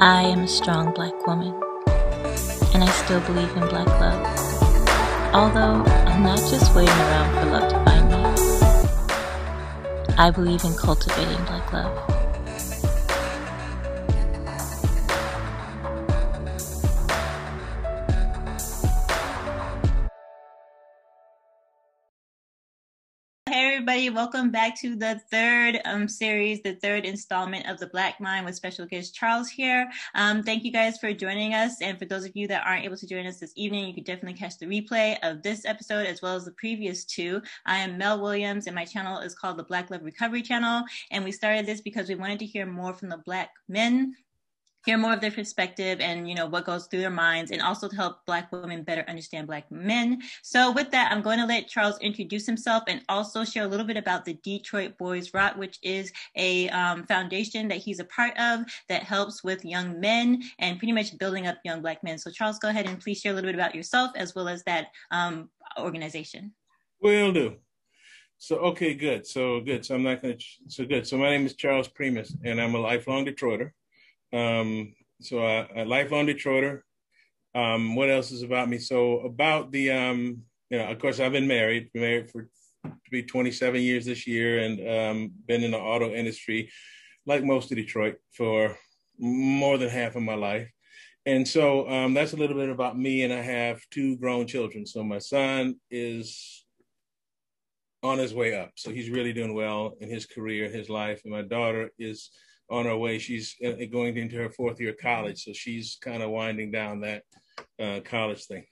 I am a strong black woman, and I still believe in black love. Although I'm not just waiting around for love to find me, I believe in cultivating black love. Everybody. Welcome back to the third um, series, the third installment of the Black Mind with special guest Charles here. Um, thank you guys for joining us. And for those of you that aren't able to join us this evening, you can definitely catch the replay of this episode as well as the previous two. I am Mel Williams, and my channel is called the Black Love Recovery Channel. And we started this because we wanted to hear more from the Black men hear more of their perspective and you know what goes through their minds and also to help black women better understand black men. So with that i'm going to let charles introduce himself and also share a little bit about the detroit boys rock which is a um, foundation that he's a part of that helps with young men and pretty much building up young black men. So charles go ahead and please share a little bit about yourself as well as that um, organization. Will do. So okay good. So good. So i'm not going to so good. So my name is charles primus and i'm a lifelong detroiter um, so a lifelong Detroiter. Um, what else is about me? So about the, um, you know, of course, I've been married, married for to be 27 years this year, and um, been in the auto industry, like most of Detroit, for more than half of my life. And so um, that's a little bit about me. And I have two grown children. So my son is on his way up. So he's really doing well in his career, his life. And my daughter is on her way. She's uh, going into her fourth year of college, so she's kind of winding down that uh, college thing.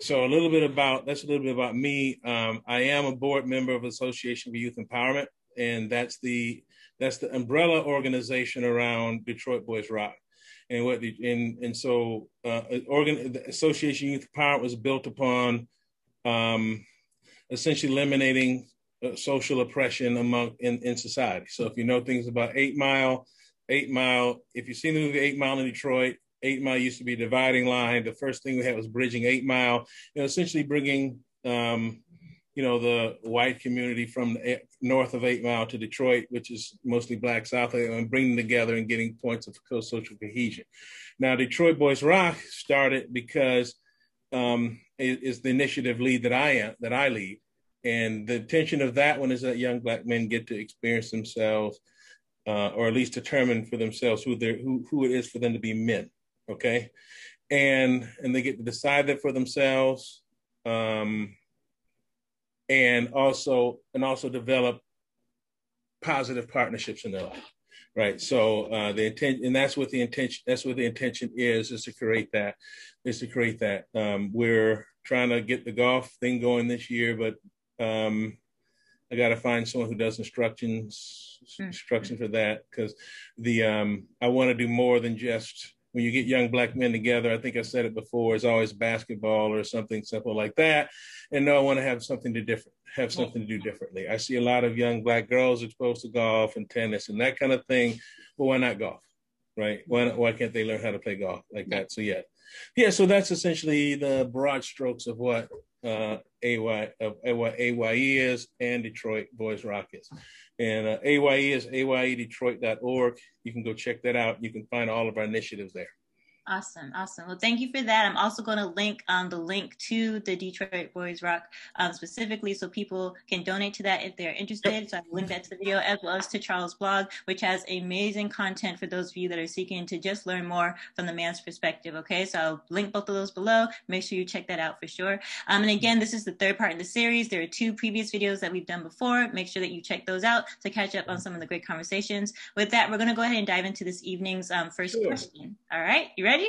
So a little bit about that's a little bit about me. Um, I am a board member of Association for Youth Empowerment, and that's the that's the umbrella organization around Detroit Boys Rock. And what the, and and so uh, organ, the Association Youth Empowerment was built upon um, essentially eliminating social oppression among in, in society. So if you know things about Eight Mile, Eight Mile, if you've seen the movie Eight Mile in Detroit, Eight Mile used to be a dividing line. The first thing we had was bridging Eight Mile, you know, essentially bringing, um, you know, the white community from the north of Eight Mile to Detroit, which is mostly black South, and bringing them together and getting points of social cohesion. Now, Detroit Boys Rock started because um, is the initiative lead that I am that I lead and the intention of that one is that young black men get to experience themselves, uh, or at least determine for themselves who they who who it is for them to be men. Okay, and and they get to decide that for themselves, um, and also and also develop positive partnerships in their life. Right. So uh, the intent, and that's what the intention. That's what the intention is: is to create that. Is to create that. Um, we're trying to get the golf thing going this year, but um, I got to find someone who does instructions mm-hmm. instruction for that because the um, I want to do more than just when you get young black men together. I think I said it before. It's always basketball or something simple like that. And no, I want to have something to different have something to do differently. I see a lot of young black girls exposed to golf and tennis and that kind of thing. But why not golf? Right? Why why can't they learn how to play golf like that? So yeah, yeah. So that's essentially the broad strokes of what uh, AY, uh, what AYE is and Detroit Boys Rock is. And uh, AYE is AYEDetroit.org. You can go check that out. You can find all of our initiatives there. Awesome, awesome. Well, thank you for that. I'm also going to link um, the link to the Detroit Boys Rock um, specifically so people can donate to that if they're interested. So I link that to the video as well as to Charles' blog, which has amazing content for those of you that are seeking to just learn more from the man's perspective. Okay, so I'll link both of those below. Make sure you check that out for sure. Um, and again, this is the third part in the series. There are two previous videos that we've done before. Make sure that you check those out to catch up on some of the great conversations. With that, we're going to go ahead and dive into this evening's um, first sure. question. All right, you ready?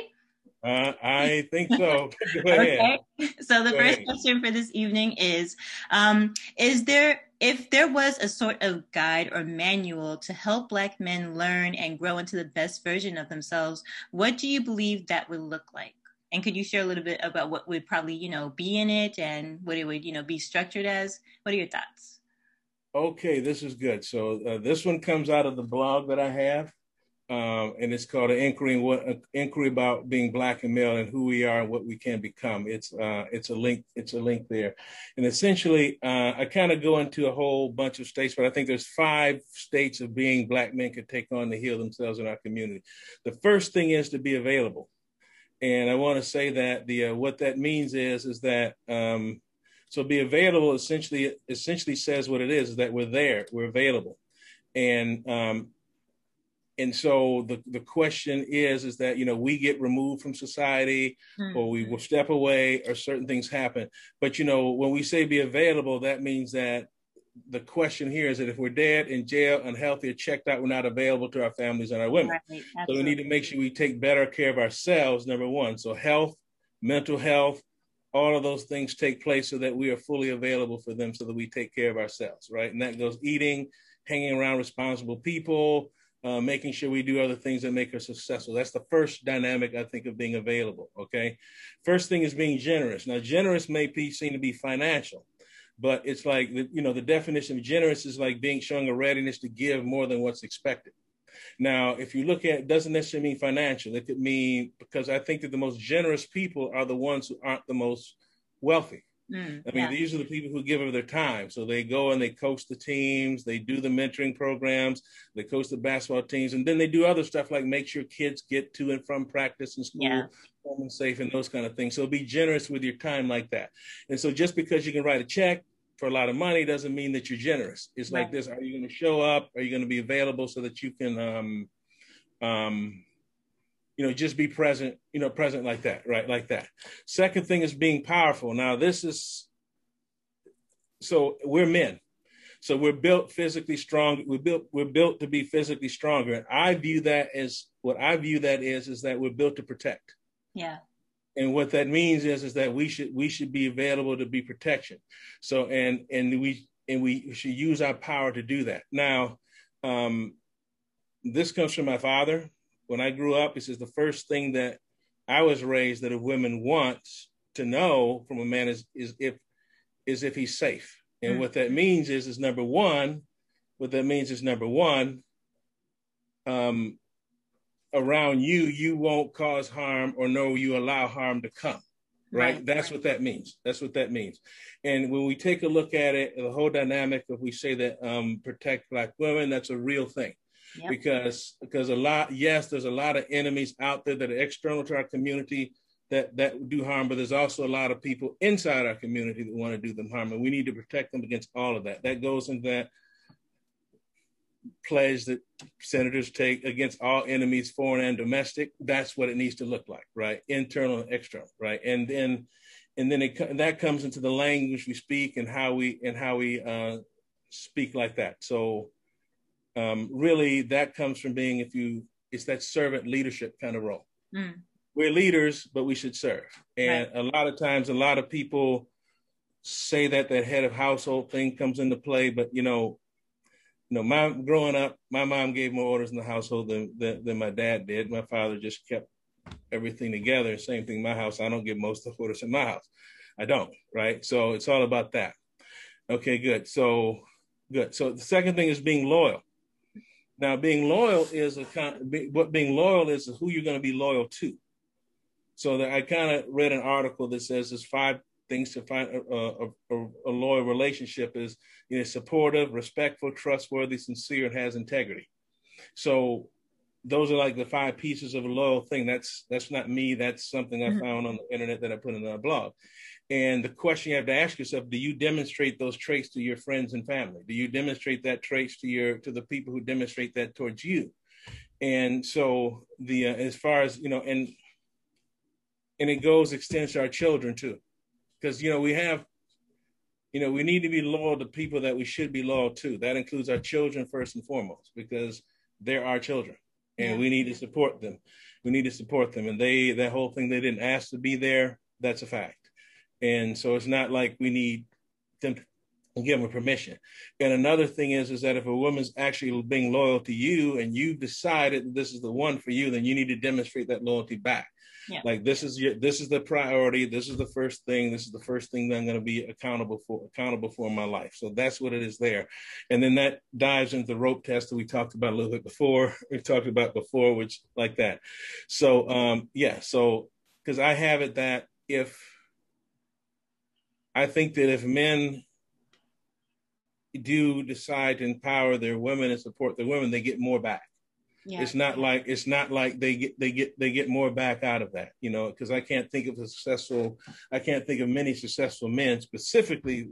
Uh, I think so. okay. So the Go first ahead. question for this evening is: um, Is there, if there was a sort of guide or manual to help Black men learn and grow into the best version of themselves, what do you believe that would look like? And could you share a little bit about what would probably, you know, be in it and what it would, you know, be structured as? What are your thoughts? Okay, this is good. So uh, this one comes out of the blog that I have um, and it's called an inquiry what an inquiry about being black and male and who we are and what we can become. It's uh, it's a link it's a link there, and essentially uh, I kind of go into a whole bunch of states, but I think there's five states of being black men could take on to heal themselves in our community. The first thing is to be available, and I want to say that the uh, what that means is is that um, so be available essentially essentially says what it is, is that we're there, we're available, and um, and so the, the question is is that you know we get removed from society mm-hmm. or we will step away or certain things happen but you know when we say be available that means that the question here is that if we're dead in jail unhealthy or checked out we're not available to our families and our women right. so we need to make sure we take better care of ourselves number one so health mental health all of those things take place so that we are fully available for them so that we take care of ourselves right and that goes eating hanging around responsible people uh, making sure we do other things that make us successful. That's the first dynamic I think of being available. Okay, first thing is being generous. Now, generous may be to be financial, but it's like you know the definition of generous is like being showing a readiness to give more than what's expected. Now, if you look at it, doesn't necessarily mean financial. It could mean because I think that the most generous people are the ones who aren't the most wealthy. Mm, I mean, yeah. these are the people who give of their time. So they go and they coach the teams, they do the mentoring programs, they coach the basketball teams, and then they do other stuff like make sure kids get to and from practice and school yeah. home and safe and those kind of things. So be generous with your time like that. And so just because you can write a check for a lot of money doesn't mean that you're generous. It's right. like this: Are you going to show up? Are you going to be available so that you can um, um, you know just be present you know present like that right? Like that. Second thing is being powerful. Now this is so we're men. So we're built physically strong we're built we're built to be physically stronger. And i view that as what i view that is is that we're built to protect. Yeah. And what that means is is that we should we should be available to be protection. So and and we and we should use our power to do that. Now um this comes from my father when I grew up, this is the first thing that I was raised that a woman wants to know from a man is is if is if he's safe. And mm-hmm. what that means is is number one, what that means is number one, um, around you, you won't cause harm or no, you allow harm to come. Right? right. That's what that means. That's what that means. And when we take a look at it, the whole dynamic of we say that um, protect black women, that's a real thing yep. because because a lot yes there's a lot of enemies out there that are external to our community that that do harm but there's also a lot of people inside our community that want to do them harm and we need to protect them against all of that. That goes into that pledge that senators take against all enemies foreign and domestic. That's what it needs to look like right? Internal and external right? And then and then it that comes into the language we speak and how we and how we uh, speak like that. So um, really that comes from being if you it's that servant leadership kind of role. Mm. we're leaders but we should serve. And right. a lot of times a lot of people say that that head of household thing comes into play but you know you know my growing up my mom gave more orders in the household than, than, than my dad did. My father just kept everything together. Same thing my house. I don't give most of the orders in my house. I don't right? So it's all about that. Okay good. So good. So the second thing is being loyal now, being loyal is a what being loyal is who you're going to be loyal to. So that I kind of read an article that says there's five things to find a, a, a, a loyal relationship is you know supportive, respectful, trustworthy, sincere, and has integrity. So those are like the five pieces of a loyal thing. That's that's not me. That's something I mm-hmm. found on the internet that I put in a blog. And the question you have to ask yourself, do you demonstrate those traits to your friends and family? Do you demonstrate that traits to your to the people who demonstrate that towards you? And so the uh, as far as, you know, and and it goes extends to our children too. Because you know, we have you know, we need to be loyal to people that we should be loyal to. That includes our children first and foremost, because they're our children and yeah. we need to support them. We need to support them. And they, that whole thing, they didn't ask to be there. That's a fact. And so it's not like we need them to give them permission. And another thing is, is that if a woman's actually being loyal to you and you've decided this is the one for you, then you need to demonstrate that loyalty back. Yeah. Like this is your this is the priority. This is the first thing. This is the first thing that I'm going to be accountable for accountable for in my life. So that's what it is there, and then that dives into the rope test that we talked about a little bit before. We talked about before, which like that. So um, yeah, so because I have it that if I think that if men do decide to empower their women and support their women, they get more back. Yeah. It's not like it's not like they get they get they get more back out of that, you know, because I can't think of a successful I can't think of many successful men, specifically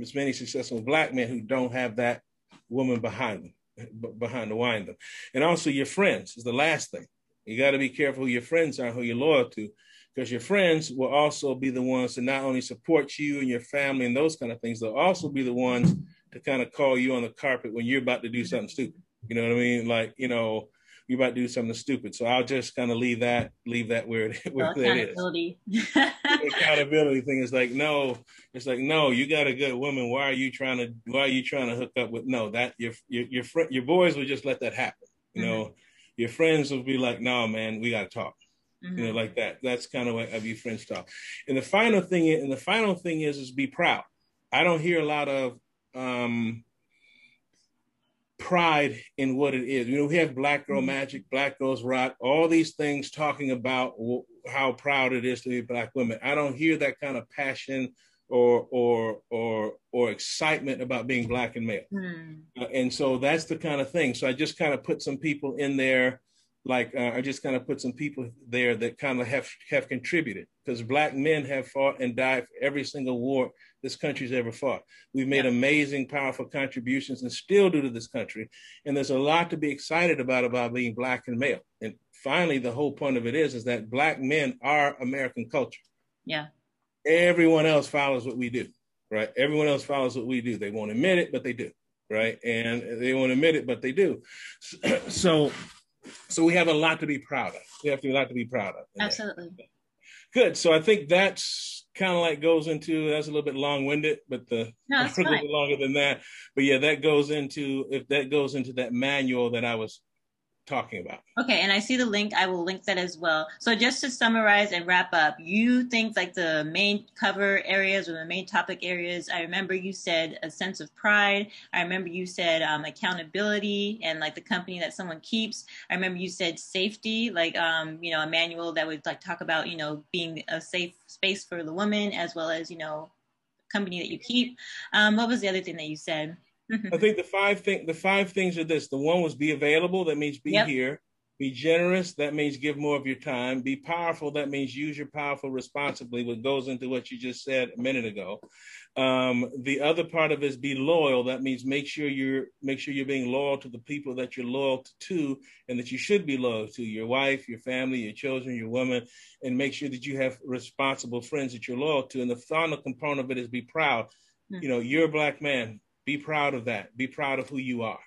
as many successful black men who don't have that woman behind them, behind the wind them. And also your friends is the last thing. You got to be careful who your friends are, who you're loyal to, because your friends will also be the ones to not only support you and your family and those kind of things, they'll also be the ones to kind of call you on the carpet when you're about to do something stupid. You know what I mean? Like, you know, you're about to do something stupid. So I'll just kind of leave that, leave that where, it, where well, accountability. accountability thing is like, no, it's like, no, you got a good woman. Why are you trying to, why are you trying to hook up with, no, that your, your, your friend, your boys will just let that happen. You mm-hmm. know, your friends will be like, no, man, we got to talk. Mm-hmm. You know, mm-hmm. like that. That's kind of what of you French talk. And the final thing, and the final thing is, is be proud. I don't hear a lot of, um, pride in what it is. You know, we have Black Girl mm-hmm. Magic, Black Girls Rock, all these things talking about w- how proud it is to be Black women. I don't hear that kind of passion or or or or excitement about being Black and male. Mm. Uh, and so that's the kind of thing. So I just kind of put some people in there. Like uh, I just kind of put some people there that kind of have have contributed because black men have fought and died for every single war this country's ever fought. We've made yeah. amazing, powerful contributions and still do to this country. And there's a lot to be excited about about being black and male. And finally, the whole point of it is, is that black men are American culture. Yeah. Everyone else follows what we do, right? Everyone else follows what we do. They won't admit it, but they do, right? And they won't admit it, but they do. So, so we have a lot to be proud of. We have to be a lot to be proud of. Absolutely. That. Good. So I think that's kind of like goes into that's a little bit long winded, but the no, a little bit longer than that. But yeah, that goes into if that goes into that manual that I was talking about. Okay, and I see the link. I will link that as well. So just to summarize and wrap up, you think like the main cover areas or the main topic areas. I remember you said a sense of pride. I remember you said um, accountability and like the company that someone keeps. I remember you said safety, like um, you know a manual that would like talk about you know being a safe space for the woman as well as you know company that you keep. Um, what was the other thing that you said? I think the five thing the five things are this. The one was be available, that means be yep. here. Be generous, that means give more of your time. Be powerful, that means use your powerful responsibly, what goes into what you just said a minute ago. Um, the other part of it is be loyal. That means make sure you're make sure you're being loyal to the people that you're loyal to and that you should be loyal to your wife, your family, your children, your woman, and make sure that you have responsible friends that you're loyal to. And the final component of it is be proud. Mm-hmm. You know, you're a black man be proud of that. Be proud of who you are.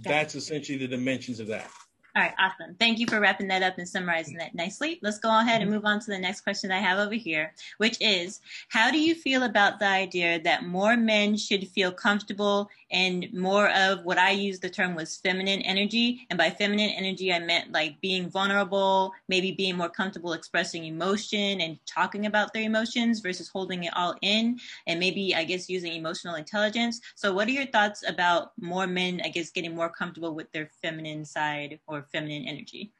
That's essentially the dimensions of that. All right, awesome. Thank you for wrapping that up and summarizing that nicely. Let's go ahead and mm-hmm. move on to the next question I have over here, which is How do you feel about the idea that more men should feel comfortable and more of what I used the term was feminine energy? And by feminine energy, I meant like being vulnerable, maybe being more comfortable expressing emotion and talking about their emotions versus holding it all in, and maybe, I guess, using emotional intelligence. So, what are your thoughts about more men, I guess, getting more comfortable with their feminine side or feminine energy?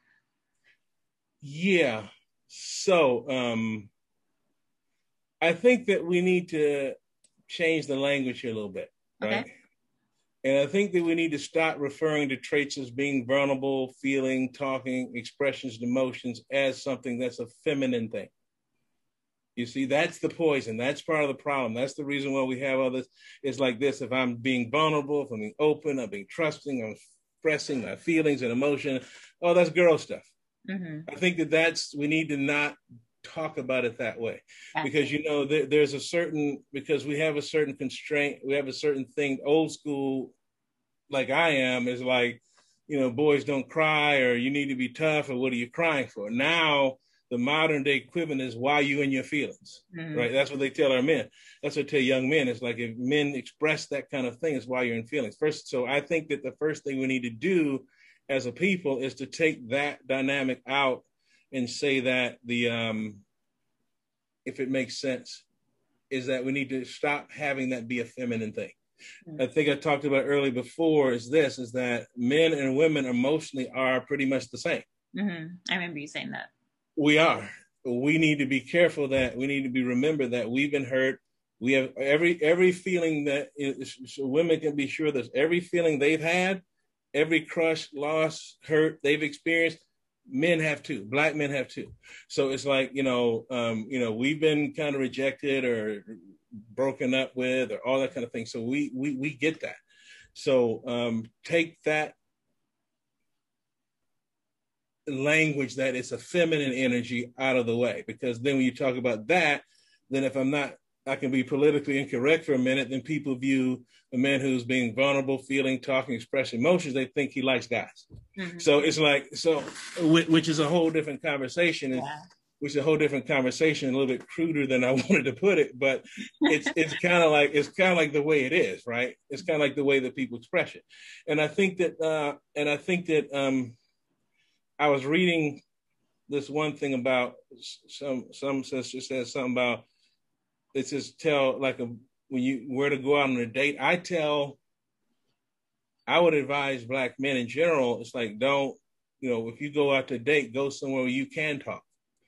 Yeah. So um, I think that we need to change the language here a little bit, right? Okay. And I think that we need to stop referring to traits as being vulnerable, feeling, talking, expressions, and emotions as something that's a feminine thing. You see, that's the poison. That's part of the problem. That's the reason why we have all this. It's like this: if I'm being vulnerable, if I'm being open, I'm being trusting, I'm expressing my feelings and emotion. Oh, that's girl stuff. Mm-hmm. I think that that's we need to not talk about it that way because you know there, there's a certain because we have a certain constraint we have a certain thing old school like i am is like you know boys don't cry or you need to be tough or what are you crying for now the modern day equivalent is why you in your feelings, mm-hmm. right? That's what they tell our men. That's what they tell young men. It's like if men express that kind of thing, it's why you're in feelings. First, so I think that the first thing we need to do as a people is to take that dynamic out and say that the um, if it makes sense, is that we need to stop having that be a feminine thing. Mm-hmm. I think I talked about earlier before is this is that men and women emotionally are pretty much the same. Mm-hmm. I remember you saying that. We are. We need to be careful that we need to be remember that we've been hurt. We have every every feeling that is, so women can be sure that every feeling they've had, every crush, loss, hurt they've experienced, men have too. Black men have too. So it's like you know um you know we've been kind of rejected or broken up with or all that kind of thing. So we we we get that. So um take that language that is a feminine energy out of the way because then when you talk about that then if i'm not I can be politically incorrect for a minute, then people view a man who's being vulnerable, feeling, talking, expressing emotions, they think he likes guys. Mm-hmm. So it's like, so, which is a whole different conversation. Yeah. Which is a whole different conversation, a little bit cruder than I wanted to put it, but it's it's kind of like it's kind of like the way it is, right? It's kind of like the way that people express it, and I think that uh, and I think that um, I was reading this one thing about some some sister said something about it's just tell like a when you where to go out on a date. I tell, I would advise black men in general. It's like don't you know if you go out to date, go somewhere where you can talk,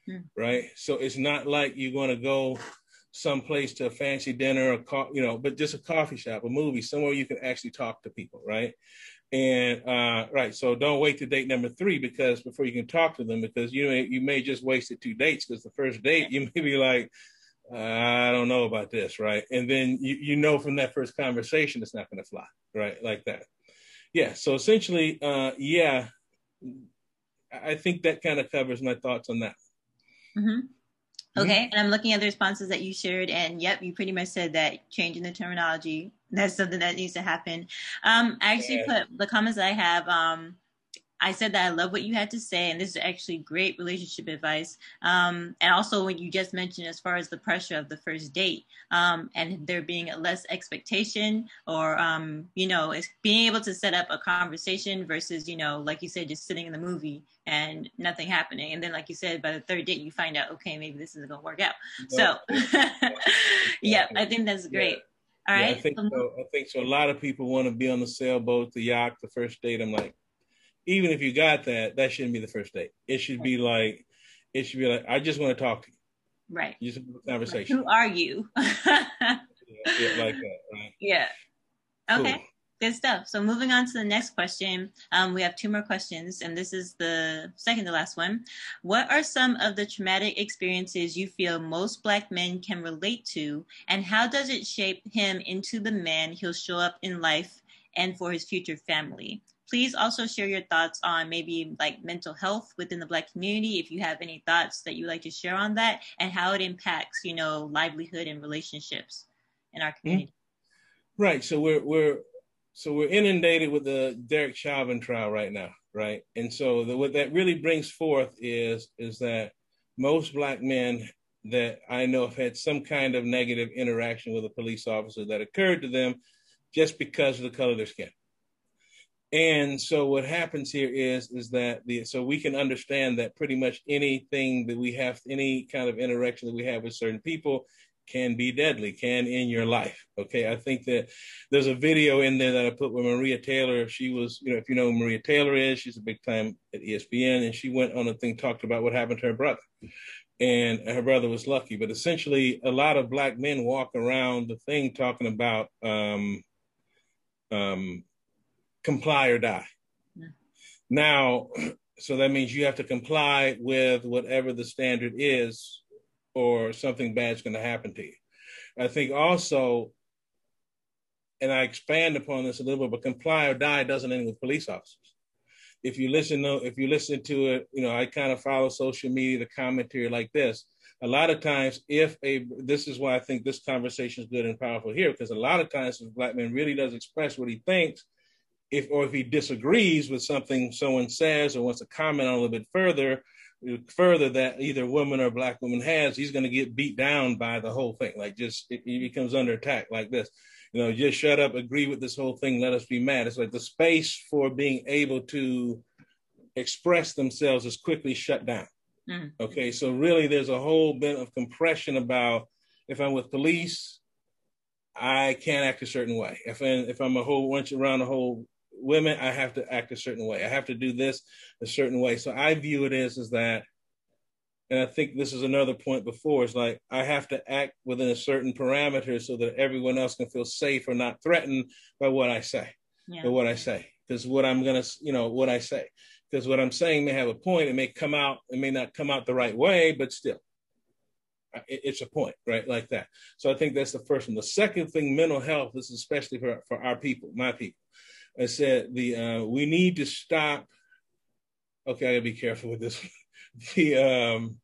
hmm. right? So it's not like you're going to go someplace to a fancy dinner or co- you know, but just a coffee shop, a movie, somewhere you can actually talk to people, right? And uh, right, so don't wait to date number three because before you can talk to them, because you know you may just wasted two dates because the first date you may be like, I don't know about this, right? And then you, you know from that first conversation it's not going to fly, right? Like that. Yeah. So essentially, uh, yeah, I think that kind of covers my thoughts on that. Mm-hmm. mm-hmm. Okay. And I'm looking at the responses that you shared, and yep, you pretty much said that changing the terminology that's something that needs to happen. Um, I actually yeah. put the comments I have. Um, I said that I love what you had to say, and this is actually great relationship advice. Um, and also, when you just mentioned as far as the pressure of the first date, um, and there being a less expectation, or um, you know, being able to set up a conversation versus, you know, like you said, just sitting in the movie and nothing happening, and then, like you said, by the third date, you find out, okay, maybe this isn't gonna work out. So, yeah, I think that's great. Yeah. All right. Yeah, I think so. I think so. A lot of people want to be on the sailboat, the yacht, the first date. I'm like, even if you got that, that shouldn't be the first date. It should be like, it should be like, I just want to talk to you. Right. Just a conversation. Who are you? yeah, yeah, like that. Right? Yeah. Okay. Cool. Good stuff. So moving on to the next question, um, we have two more questions, and this is the second to last one. What are some of the traumatic experiences you feel most Black men can relate to, and how does it shape him into the man he'll show up in life and for his future family? Please also share your thoughts on maybe like mental health within the Black community, if you have any thoughts that you'd like to share on that, and how it impacts, you know, livelihood and relationships in our hmm. community. Right. So we're we're so we're inundated with the Derek Chauvin trial right now, right? And so the, what that really brings forth is is that most black men that I know have had some kind of negative interaction with a police officer that occurred to them just because of the color of their skin. And so what happens here is is that the so we can understand that pretty much anything that we have, any kind of interaction that we have with certain people can be deadly, can in your life. Okay. I think that there's a video in there that I put with Maria Taylor. She was, you know, if you know Maria Taylor is, she's a big time at ESPN, and she went on a thing, talked about what happened to her brother. And her brother was lucky. But essentially a lot of black men walk around the thing talking about um um comply or die. Yeah. Now, so that means you have to comply with whatever the standard is, or something bad's going to happen to you. I think also, and I expand upon this a little bit, but comply or die doesn't end with police officers. If you listen to, if you listen to it, you know, I kind of follow social media, the commentary like this. A lot of times, if a, this is why I think this conversation is good and powerful here, because a lot of times, if a black man really does express what he thinks, if or if he disagrees with something someone says or wants to comment on a little bit further, further that either woman or black woman has, he's going to get beat down by the whole thing. Like just he becomes under attack like this. You know, just shut up, agree with this whole thing, let us be mad. It's like the space for being able to express themselves is quickly shut down. Mm. Okay, so really there's a whole bit of compression about if I'm with police, I can't act a certain way. If I'm, if I'm a whole bunch around a whole women, I have to act a certain way. I have to do this a certain way. So I view it as is that, and I think this is another point before. It's like I have to act within a certain parameter so that everyone else can feel safe or not threatened by what I say yeah. or what I say. Because what I'm gonna, you know, what I say. Because what I'm saying may have a point. It may come out. It may not come out the right way, but still, it's a point, right? Like that. So I think that's the first one. The second thing, mental health, is especially for, for our people, my people. I said the uh, we need to stop. Okay, I gotta be careful with this. the um,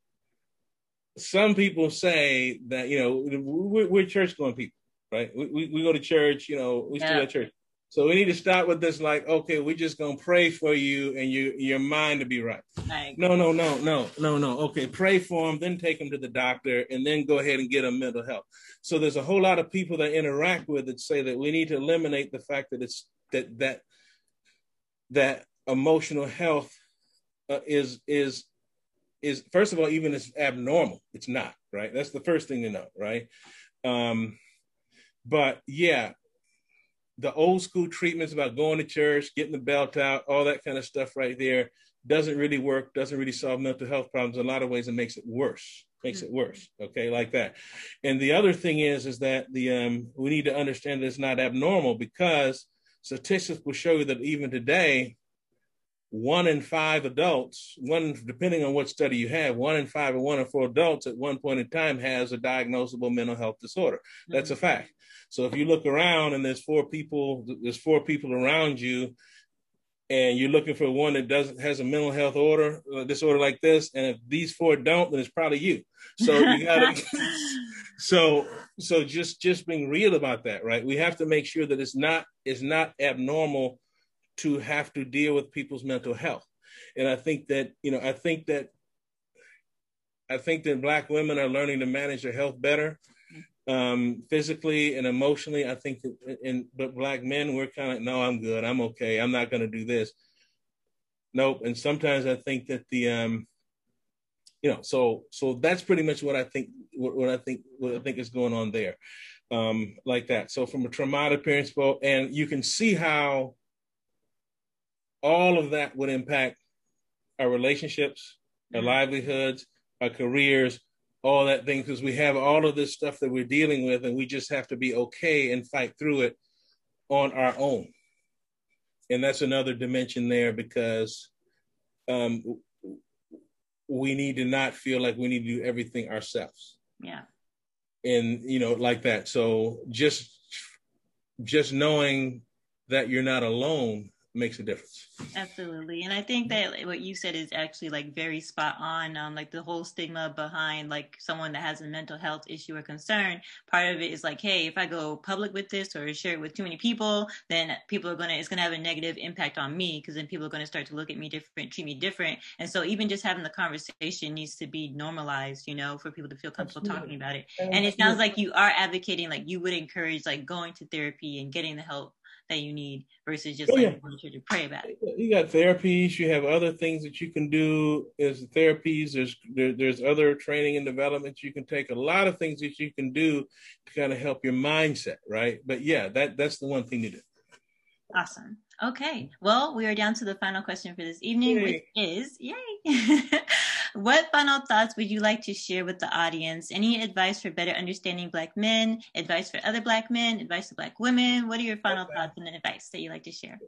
some people say that you know we're, we're church going people, right? We, we, we go to church, you know, we yeah. still at church. So we need to start with this, like, okay, we're just gonna pray for you and you your mind to be right. No, no, no, no, no, no. Okay, pray for them, then take them to the doctor, and then go ahead and get them mental health. So there's a whole lot of people that interact with it say that we need to eliminate the fact that it's that that that emotional health uh, is is is first of all even it's abnormal. It's not right. That's the first thing to know, right? Um, but yeah, the old school treatments about going to church, getting the belt out, all that kind of stuff right there doesn't really work, doesn't really solve mental health problems. In a lot of ways, it makes it worse, makes it worse. Okay, like that. And the other thing is, is that the um, we need to understand that it's not abnormal because statistics will show you that even today, one in five adults, one depending on what study you have, one in five or one in four adults at one point in time has a diagnosable mental health disorder. That's a mm-hmm. fact. So if you look around and there's four people, there's four people around you, and you're looking for one that doesn't has a mental health order uh, disorder like this, and if these four don't, then it's probably you. So you gotta. so so just just being real about that, right? We have to make sure that it's not it's not abnormal to have to deal with people's mental health. And I think that you know I think that I think that black women are learning to manage their health better um, physically and emotionally. I think, that, and but black men, we're kind of no, I'm good, I'm okay, I'm not going to do this. Nope. And sometimes I think that the, um, you know, so so that's pretty much what I think. What, what I think, what I think is going on there, um, like that. So from a traumatic parents, and you can see how all of that would impact our relationships, our mm-hmm. livelihoods, our careers, all that thing because we have all of this stuff that we're dealing with and we just have to be okay and fight through it on our own and that's another dimension there because um, we need to not feel like we need to do everything ourselves yeah and you know like that. So just just knowing that you're not alone makes a difference. Absolutely. And I think that what you said is actually like very spot on. Um, like the whole stigma behind like someone that has a mental health issue or concern. Part of it is like, hey, if I go public with this or share it with too many people, then people are gonna it's gonna have a negative impact on me because then people are gonna start to look at me different, treat me different. And so even just having the conversation needs to be normalized, you know, for people to feel comfortable Absolutely. talking about it. And it sounds like you are advocating like you would encourage like going to therapy and getting the help that you need versus just oh, like yeah. to pray about it. You got therapies. You have other things that you can do as therapies. There's there, there's other training and development you can take. A lot of things that you can do to kind of help your mindset, right? But yeah, that that's the one thing to do. Awesome. Okay. Well, we are down to the final question for this evening, yay. which is yay. what final thoughts would you like to share with the audience? Any advice for better understanding Black men, advice for other Black men, advice to Black women? What are your final okay. thoughts and advice that you like to share?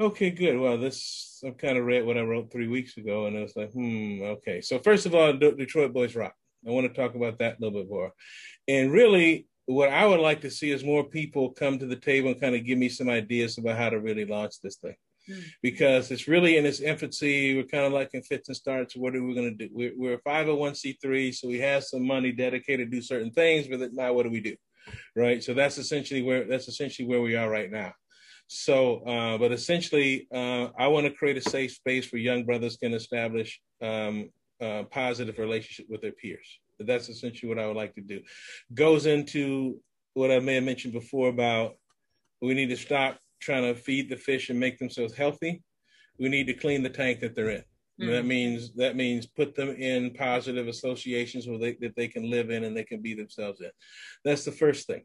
Okay, good. Well, this I've kind of read what I wrote three weeks ago, and I was like, hmm, okay. So first of all, Detroit Boys Rock. I want to talk about that a little bit more. And really, what I would like to see is more people come to the table and kind of give me some ideas about how to really launch this thing. Mm. Because it's really in its infancy. We're kind of like in fits and starts. What are we going to do? We're, we're a 501c3, so we have some money dedicated to do certain things, but now what do we do? Right. So that's essentially where that's essentially where we are right now. So, uh, but essentially, uh, I want to create a safe space where young brothers can establish um, a positive relationship with their peers. That's essentially what I would like to do. Goes into what I may have mentioned before about we need to stop trying to feed the fish and make themselves healthy. We need to clean the tank that they're in. Mm-hmm. That means that means put them in positive associations where they, that they can live in and they can be themselves in. That's the first thing.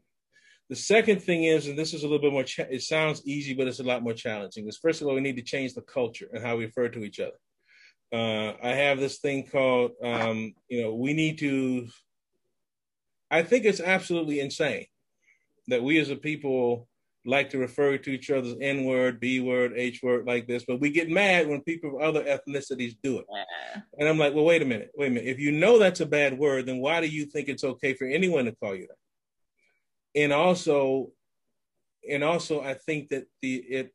The second thing is, and this is a little bit more. Cha- it sounds easy, but it's a lot more challenging. Is first of all, we need to change the culture and how we refer to each other. Uh, I have this thing called, um, you know, we need to. I think it's absolutely insane that we as a people like to refer to each other's N word, B word, H word like this, but we get mad when people of other ethnicities do it. Yeah. And I'm like, well, wait a minute, wait a minute. If you know that's a bad word, then why do you think it's okay for anyone to call you that? And also, and also, I think that the it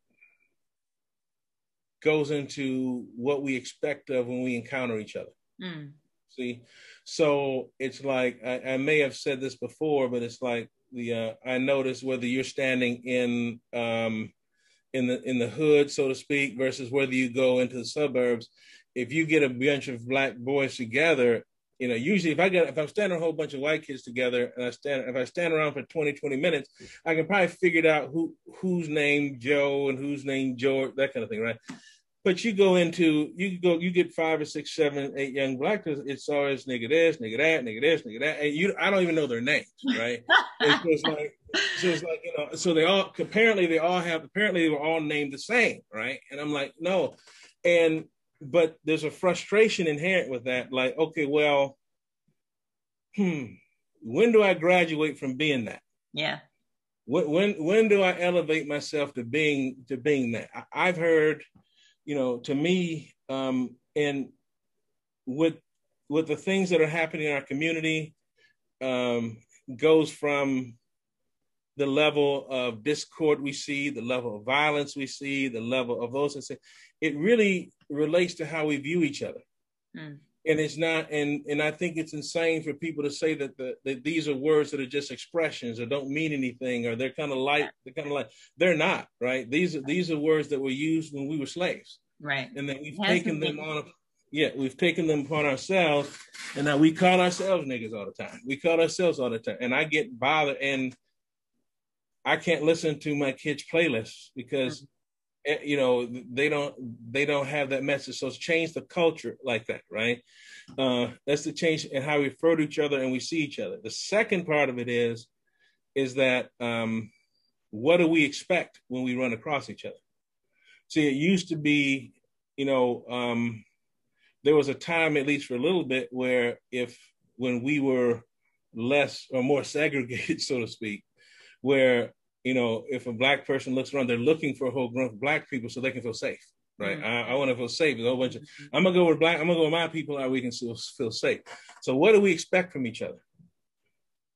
goes into what we expect of when we encounter each other. Mm. See, so it's like I, I may have said this before, but it's like the uh, I notice whether you're standing in um, in the in the hood, so to speak, versus whether you go into the suburbs. If you get a bunch of black boys together, you know, usually if I get if I'm standing a whole bunch of white kids together and I stand if I stand around for 20, 20 minutes, I can probably figure out who who's named Joe and who's named George, that kind of thing, right? But you go into you go you get five or six, seven, eight young black because it's always nigga this, nigga that, nigga this, nigga that, and you I don't even know their names, right? it's just like so it's like you know so they all apparently they all have apparently they were all named the same, right? And I'm like no, and but there's a frustration inherent with that. Like okay, well, hmm, when do I graduate from being that? Yeah. When when when do I elevate myself to being to being that? I've heard you know, to me, um, and with with the things that are happening in our community, um, goes from the level of discord we see, the level of violence we see, the level of those it really relates to how we view each other. Mm. And it's not, and and I think it's insane for people to say that the, that these are words that are just expressions or don't mean anything or they're kind of light, they're kind of like they're not right. These are these are words that were used when we were slaves, right? And then we've taken them on. Yeah, we've taken them upon ourselves, and now we call ourselves niggas all the time. We call ourselves all the time, and I get bothered, and I can't listen to my kids' playlists because mm-hmm you know they don't they don't have that message. So it's changed the culture like that right? Uh that's the change in how we refer to each other and we see each other. The second part of it is is that um what do we expect when we run across each other? See it used to be you know um there was a time at least for a little bit where if when we were less or more segregated so to speak where you know, if a black person looks around, they're looking for a whole group of black people so they can feel safe, right? Mm-hmm. I, I want to feel safe. a whole bunch of, mm-hmm. I'm gonna go with black. I'm gonna go with my people, how we can still feel safe. So, what do we expect from each other?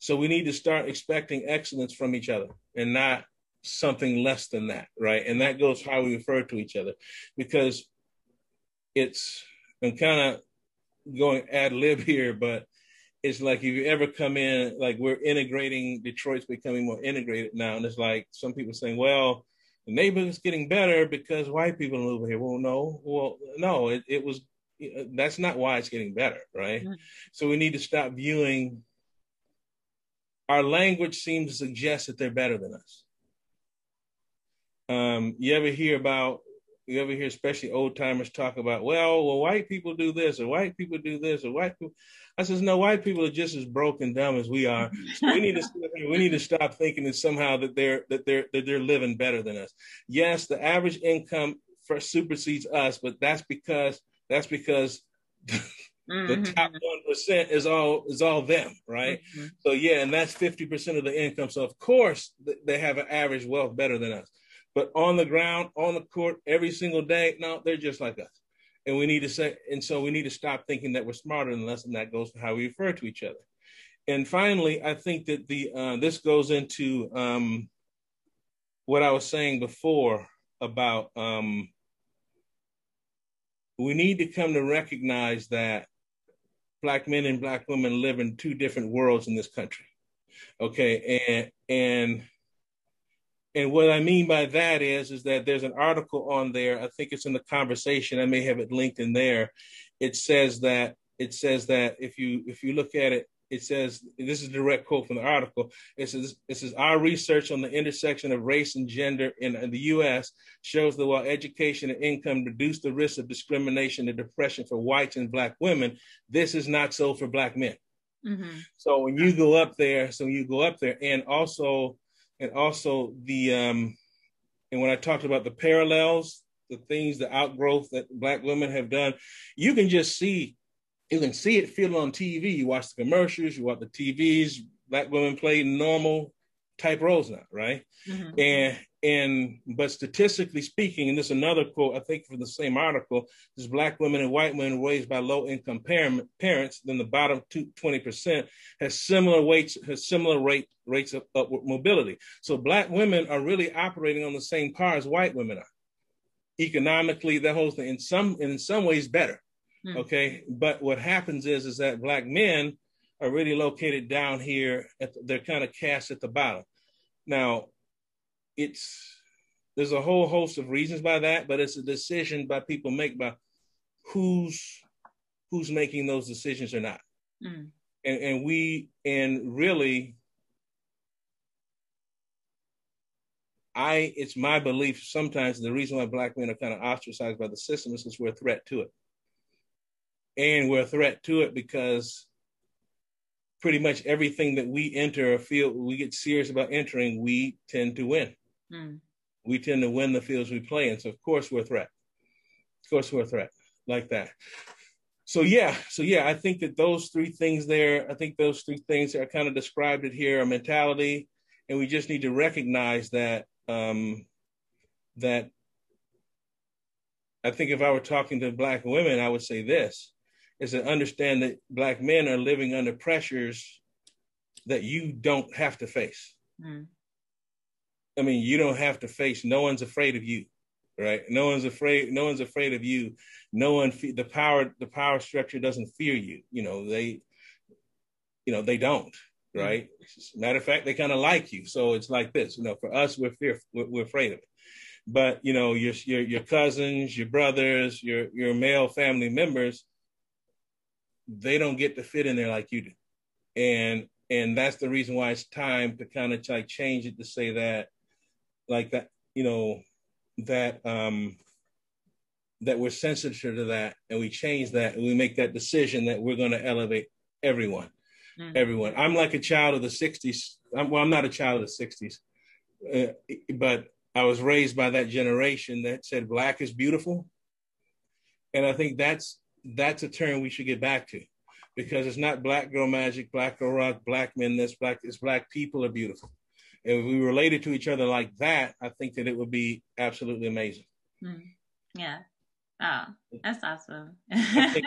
So we need to start expecting excellence from each other and not something less than that, right? And that goes how we refer to each other, because it's I'm kind of going ad lib here, but it's like if you ever come in, like we're integrating, Detroit's becoming more integrated now. And it's like some people saying, well, the neighborhood's getting better because white people move here. Well, no, well, no, it, it was, that's not why it's getting better, right? Mm-hmm. So we need to stop viewing, our language seems to suggest that they're better than us. Um, you ever hear about you ever hear especially old timers talk about, well, well, white people do this or white people do this or white people. I says, no, white people are just as broke and dumb as we are. So we need to we need to stop thinking that somehow that they're that they're that they're living better than us. Yes, the average income for supersedes us, but that's because that's because mm-hmm. the top one percent is all is all them, right? Mm-hmm. So yeah, and that's fifty percent of the income. So of course they have an average wealth better than us. But on the ground, on the court, every single day, no, they're just like us. And we need to say, and so we need to stop thinking that we're smarter than us, and that goes to how we refer to each other. And finally, I think that the uh, this goes into um, what I was saying before about um, we need to come to recognize that black men and black women live in two different worlds in this country. Okay, and and and what I mean by that is, is that there's an article on there. I think it's in the conversation. I may have it linked in there. It says that it says that if you if you look at it, it says this is a direct quote from the article. It says it says our research on the intersection of race and gender in, in the U.S. shows that while education and income reduce the risk of discrimination and depression for whites and black women, this is not so for black men. Mm-hmm. So when you go up there, so you go up there, and also, and also the um, and when I talked about the parallels, the things, the outgrowth that black women have done, you can just see you can see it, feel it on TV. You watch the commercials, you watch the TVs. Black women play normal type roles now, right? Mm-hmm. And and but statistically speaking, and this is another quote I think from the same article: is black women and white women raised by low income parent, parents, than the bottom twenty percent has similar weights, has similar rate rates of upward mobility. So black women are really operating on the same par as white women are. Economically, that whole thing in some in some ways better. Hmm. Okay, but what happens is is that black men are really located down here. At they're kind of cast at the bottom. Now, it's there's a whole host of reasons by that, but it's a decision by people make by who's who's making those decisions or not. Mm. And and we and really I it's my belief sometimes the reason why black men are kind of ostracized by the system is because we're a threat to it and we're a threat to it because pretty much everything that we enter a field we get serious about entering we tend to win mm. we tend to win the fields we play in so of course we're a threat of course we're a threat like that so yeah so yeah i think that those three things there i think those three things are kind of described it here a mentality and we just need to recognize that um that i think if i were talking to black women i would say this is to understand that black men are living under pressures that you don't have to face. Mm. I mean, you don't have to face. No one's afraid of you, right? No one's afraid. No one's afraid of you. No one. The power. The power structure doesn't fear you. You know they. You know they don't. Hmm. Right. Mm. Matter of fact, they kind of like you. So it's like this. You know, for us, we're fear. We're, we're afraid of it. But you know, your your your cousins, your brothers, your your male family members they don't get to fit in there like you do. And and that's the reason why it's time to kind of like change it to say that like that, you know, that um that we're sensitive to that and we change that and we make that decision that we're going to elevate everyone. Mm-hmm. Everyone. I'm like a child of the 60s. I'm, well, I'm not a child of the 60s, uh, but I was raised by that generation that said black is beautiful. And I think that's that's a term we should get back to because it's not black girl magic, black girl rock, black men this, black it's black people are beautiful. If we related to each other like that, I think that it would be absolutely amazing. Mm. Yeah. Oh, that's awesome. I, think,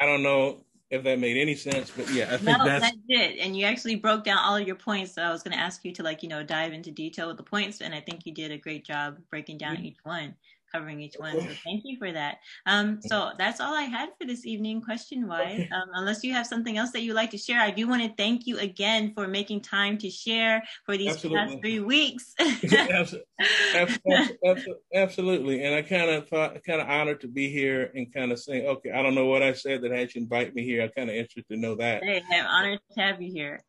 I, don't know if that made any sense, but yeah, I think no, that's... that did. And you actually broke down all of your points. So I was going to ask you to like, you know, dive into detail with the points. And I think you did a great job breaking down mm-hmm. each one covering each one. So thank you for that. Um, so that's all I had for this evening, question wise. Um, unless you have something else that you'd like to share, I do want to thank you again for making time to share for these absolutely. past three weeks. absolutely, absolutely, and I kind of thought, kind of honored to be here and kind of saying, okay, I don't know what I said that had you invite me here. I'm kind of interested to know that. Hey, I'm honored to have you here.